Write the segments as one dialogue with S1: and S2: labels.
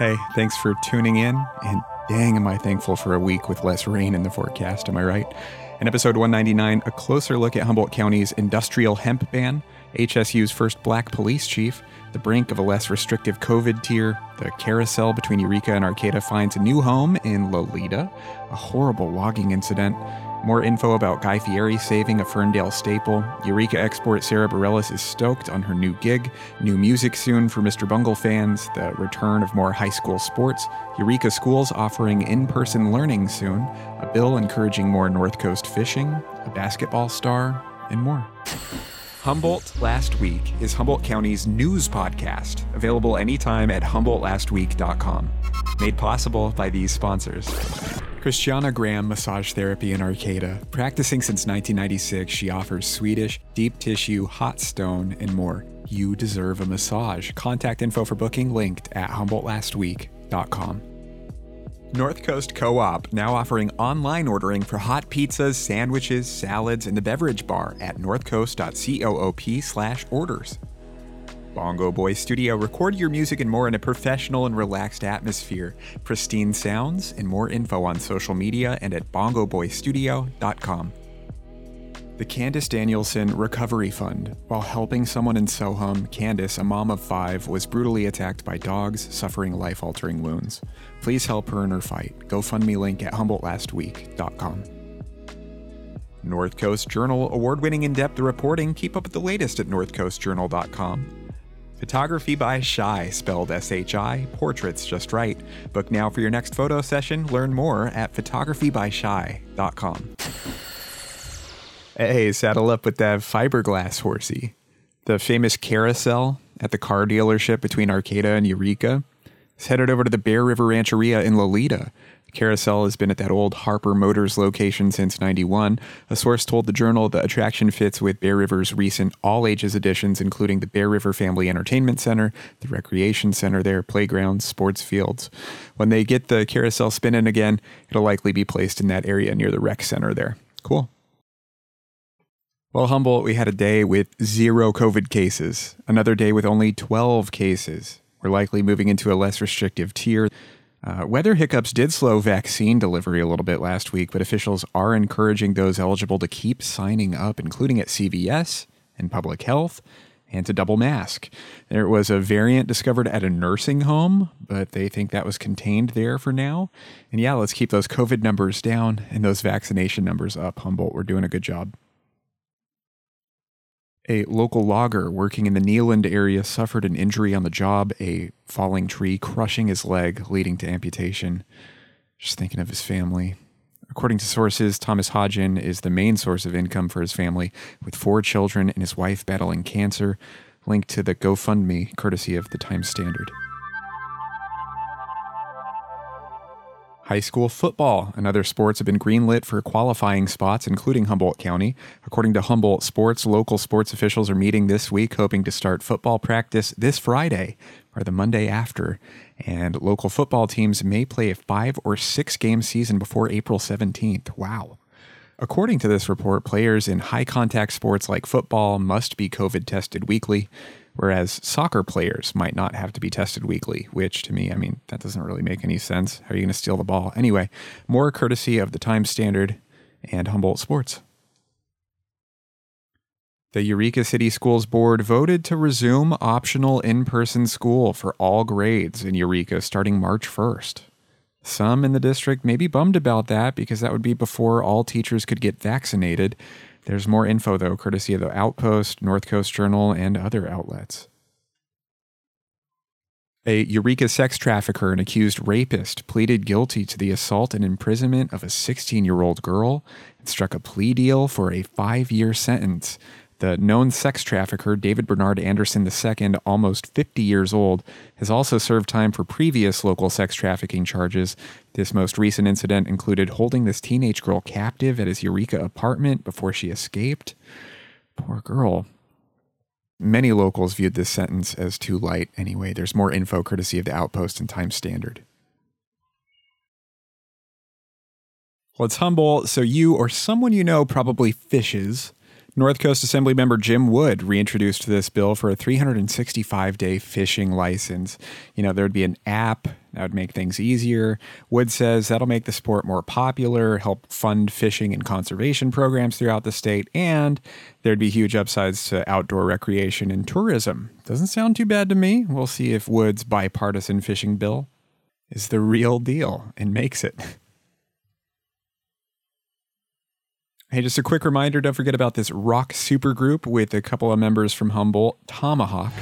S1: Hey, thanks for tuning in. And dang, am I thankful for a week with less rain in the forecast, am I right? In episode 199, a closer look at Humboldt County's industrial hemp ban, HSU's first black police chief, the brink of a less restrictive COVID tier, the carousel between Eureka and Arcata finds a new home in Loleta, a horrible logging incident, more info about Guy Fieri saving a Ferndale staple. Eureka export Sarah Bareilles is stoked on her new gig. New music soon for Mr. Bungle fans. The return of more high school sports. Eureka schools offering in person learning soon. A bill encouraging more North Coast fishing. A basketball star. And more. Humboldt Last Week is Humboldt County's news podcast, available anytime at HumboldtLastWeek.com. Made possible by these sponsors. Christiana Graham Massage Therapy in Arcata. Practicing since 1996, she offers Swedish, deep tissue, hot stone, and more. You deserve a massage. Contact info for booking linked at HumboldtLastWeek.com. North Coast Co op now offering online ordering for hot pizzas, sandwiches, salads, and the beverage bar at northcoast.coop slash orders. Bongo Boy Studio. Record your music and more in a professional and relaxed atmosphere. Pristine sounds and more info on social media and at bongoboystudio.com. The Candace Danielson Recovery Fund. While helping someone in Soham, Candace, a mom of five, was brutally attacked by dogs, suffering life altering wounds. Please help her in her fight. GoFundMe link at HumboldtLastWeek.com. North Coast Journal award winning in depth reporting. Keep up with the latest at NorthCoastJournal.com. Photography by Shy, spelled S H I, portraits just right. Book now for your next photo session. Learn more at photographybyshy.com. Hey, saddle up with that fiberglass horsey. The famous carousel at the car dealership between Arcata and Eureka headed over to the Bear River Rancheria in Loleta. Carousel has been at that old Harper Motors location since 91. A source told the Journal the attraction fits with Bear River's recent all ages additions, including the Bear River Family Entertainment Center, the Recreation Center there, playgrounds, sports fields. When they get the carousel spinning again, it'll likely be placed in that area near the rec center there. Cool. Well, Humboldt, we had a day with zero COVID cases, another day with only 12 cases. We're likely moving into a less restrictive tier. Uh, weather hiccups did slow vaccine delivery a little bit last week, but officials are encouraging those eligible to keep signing up, including at CVS and public health, and to double mask. There was a variant discovered at a nursing home, but they think that was contained there for now. And yeah, let's keep those COVID numbers down and those vaccination numbers up. Humboldt, we're doing a good job. A local logger working in the Kneeland area suffered an injury on the job, a falling tree crushing his leg, leading to amputation. Just thinking of his family. According to sources, Thomas Hodgen is the main source of income for his family, with four children and his wife battling cancer. Linked to the GoFundMe, courtesy of the Times Standard. High school football and other sports have been greenlit for qualifying spots, including Humboldt County. According to Humboldt Sports, local sports officials are meeting this week, hoping to start football practice this Friday or the Monday after. And local football teams may play a five or six game season before April 17th. Wow. According to this report, players in high contact sports like football must be COVID tested weekly whereas soccer players might not have to be tested weekly, which to me, I mean, that doesn't really make any sense. How are you going to steal the ball? Anyway, more courtesy of the Times Standard and Humboldt Sports. The Eureka City Schools Board voted to resume optional in person school for all grades in Eureka starting March 1st. Some in the district may be bummed about that because that would be before all teachers could get vaccinated. There's more info, though, courtesy of the Outpost, North Coast Journal, and other outlets. A Eureka sex trafficker and accused rapist pleaded guilty to the assault and imprisonment of a 16 year old girl and struck a plea deal for a five year sentence. The known sex trafficker, David Bernard Anderson II, almost 50 years old, has also served time for previous local sex trafficking charges. This most recent incident included holding this teenage girl captive at his Eureka apartment before she escaped. Poor girl. Many locals viewed this sentence as too light anyway. There's more info courtesy of the Outpost and Times Standard. Well, it's Humboldt, so you or someone you know probably fishes. North Coast Assembly member Jim Wood reintroduced this bill for a 365 day fishing license. You know, there'd be an app that would make things easier. Wood says that'll make the sport more popular, help fund fishing and conservation programs throughout the state, and there'd be huge upsides to outdoor recreation and tourism. Doesn't sound too bad to me. We'll see if Wood's bipartisan fishing bill is the real deal and makes it. Hey, just a quick reminder don't forget about this rock supergroup with a couple of members from Humboldt, Tomahawk.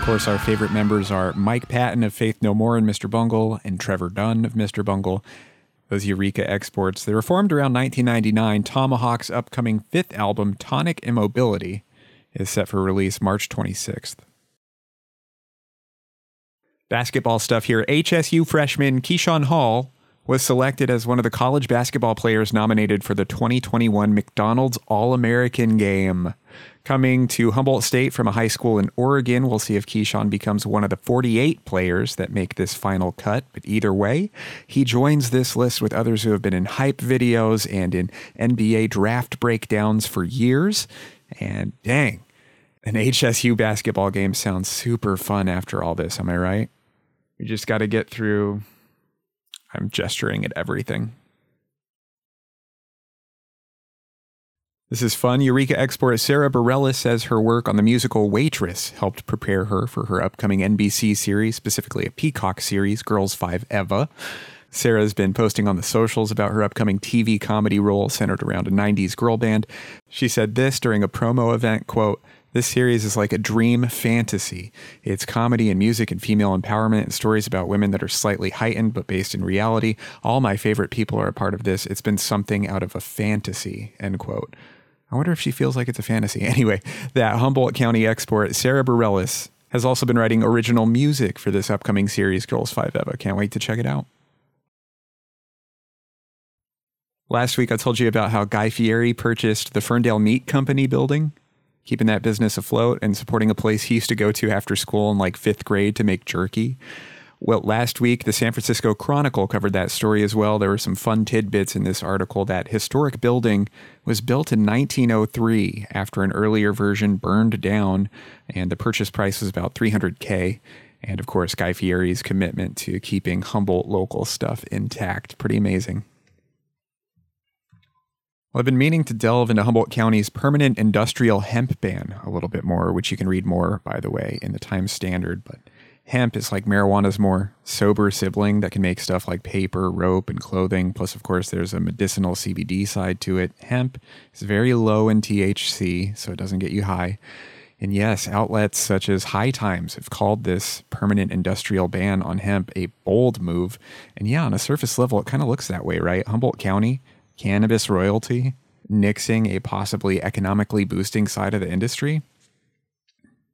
S1: Of course, our favorite members are Mike Patton of Faith No More and Mr. Bungle, and Trevor Dunn of Mr. Bungle. Those Eureka exports. They were formed around 1999. Tomahawk's upcoming fifth album, Tonic Immobility, is set for release March 26th. Basketball stuff here. HSU freshman Keyshawn Hall was selected as one of the college basketball players nominated for the 2021 McDonald's All American Game. Coming to Humboldt State from a high school in Oregon, we'll see if Keyshawn becomes one of the 48 players that make this final cut. But either way, he joins this list with others who have been in hype videos and in NBA draft breakdowns for years. And dang, an HSU basketball game sounds super fun after all this. Am I right? We just got to get through I'm gesturing at everything. This is fun. Eureka export Sarah Bareilles says her work on the musical Waitress helped prepare her for her upcoming NBC series, specifically a Peacock series, Girls 5 Eva. Sarah's been posting on the socials about her upcoming TV comedy role centered around a 90s girl band. She said this during a promo event, quote, this series is like a dream fantasy. It's comedy and music and female empowerment and stories about women that are slightly heightened but based in reality. All my favorite people are a part of this. It's been something out of a fantasy. End quote. I wonder if she feels like it's a fantasy. Anyway, that Humboldt County export, Sarah Bareilles, has also been writing original music for this upcoming series, Girls 5 Eva. Can't wait to check it out. Last week, I told you about how Guy Fieri purchased the Ferndale Meat Company building keeping that business afloat and supporting a place he used to go to after school in like fifth grade to make jerky. Well, last week, the San Francisco Chronicle covered that story as well. There were some fun tidbits in this article. That historic building was built in 1903 after an earlier version burned down, and the purchase price was about 300K. And of course, Guy Fieri's commitment to keeping Humboldt local stuff intact. Pretty amazing. Well, I've been meaning to delve into Humboldt County's permanent industrial hemp ban a little bit more, which you can read more, by the way, in the Times Standard. But hemp is like marijuana's more sober sibling that can make stuff like paper, rope, and clothing. Plus, of course, there's a medicinal CBD side to it. Hemp is very low in THC, so it doesn't get you high. And yes, outlets such as High Times have called this permanent industrial ban on hemp a bold move. And yeah, on a surface level, it kind of looks that way, right? Humboldt County cannabis royalty nixing a possibly economically boosting side of the industry.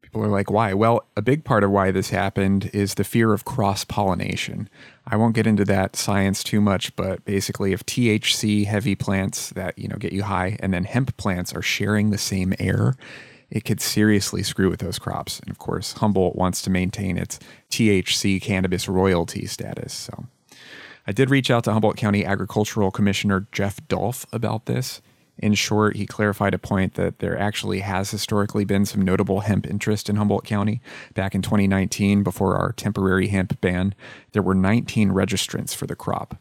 S1: People are like, why? Well, a big part of why this happened is the fear of cross pollination. I won't get into that science too much, but basically, if THC heavy plants that you know get you high, and then hemp plants are sharing the same air, it could seriously screw with those crops. And of course, Humboldt wants to maintain its THC cannabis royalty status. So I did reach out to Humboldt County Agricultural Commissioner Jeff Dolf about this. In short, he clarified a point that there actually has historically been some notable hemp interest in Humboldt County. Back in 2019, before our temporary hemp ban, there were 19 registrants for the crop.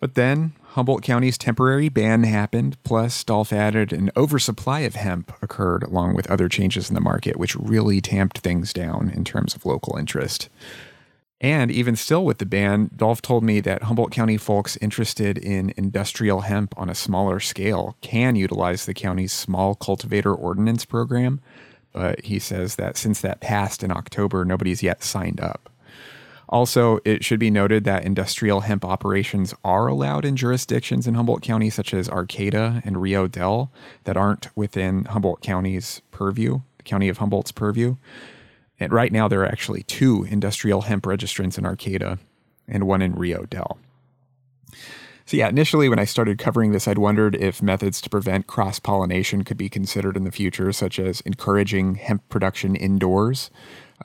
S1: But then Humboldt County's temporary ban happened, plus Dolf added an oversupply of hemp occurred along with other changes in the market, which really tamped things down in terms of local interest. And even still with the ban, Dolf told me that Humboldt County folks interested in industrial hemp on a smaller scale can utilize the county's small cultivator ordinance program. But he says that since that passed in October, nobody's yet signed up. Also, it should be noted that industrial hemp operations are allowed in jurisdictions in Humboldt County, such as Arcata and Rio Dell, that aren't within Humboldt County's purview, the county of Humboldt's purview. And right now, there are actually two industrial hemp registrants in Arcata and one in Rio Dell. So, yeah, initially when I started covering this, I'd wondered if methods to prevent cross pollination could be considered in the future, such as encouraging hemp production indoors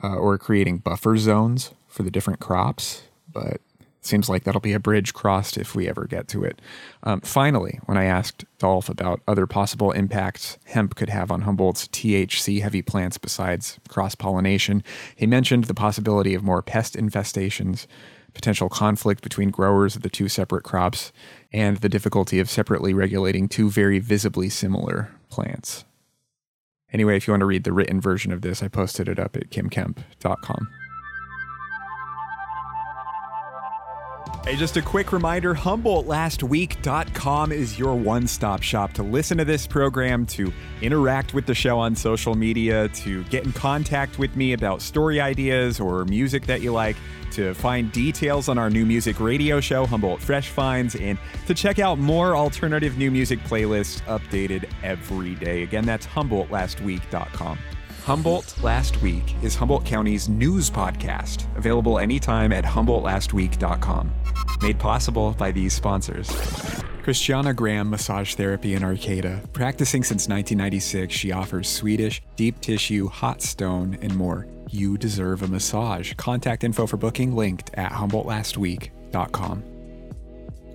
S1: uh, or creating buffer zones for the different crops. But seems like that'll be a bridge crossed if we ever get to it. Um, finally, when I asked Dolf about other possible impacts hemp could have on Humboldt's THC heavy plants besides cross pollination, he mentioned the possibility of more pest infestations, potential conflict between growers of the two separate crops, and the difficulty of separately regulating two very visibly similar plants. Anyway, if you want to read the written version of this, I posted it up at kimkemp.com. Hey, just a quick reminder HumboldtLastWeek.com is your one stop shop to listen to this program, to interact with the show on social media, to get in contact with me about story ideas or music that you like, to find details on our new music radio show, Humboldt Fresh Finds, and to check out more alternative new music playlists updated every day. Again, that's HumboldtLastWeek.com. Humboldt Last Week is Humboldt County's news podcast, available anytime at HumboldtLastWeek.com. Made possible by these sponsors. Christiana Graham Massage Therapy in Arcata. Practicing since 1996, she offers Swedish, deep tissue, hot stone, and more. You deserve a massage. Contact info for booking linked at HumboldtLastWeek.com.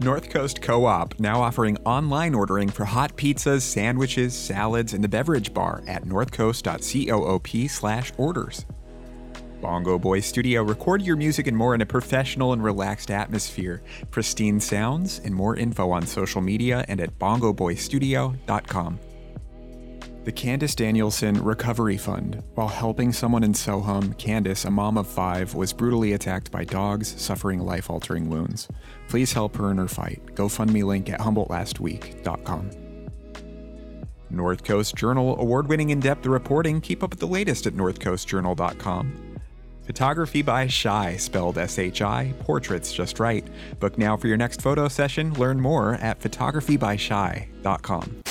S1: North Coast Co op now offering online ordering for hot pizzas, sandwiches, salads, and the beverage bar at northcoast.coop slash orders. Bongo Boy Studio, record your music and more in a professional and relaxed atmosphere. Pristine sounds and more info on social media and at bongoboystudio.com. The Candace Danielson Recovery Fund. While helping someone in Soham, Candace, a mom of five, was brutally attacked by dogs, suffering life altering wounds. Please help her in her fight. GoFundMe link at HumboldtLastWeek.com. North Coast Journal award winning in depth reporting. Keep up with the latest at NorthCoastJournal.com. Photography by Shy, spelled S H I, portraits just right. Book now for your next photo session. Learn more at photographybyshy.com.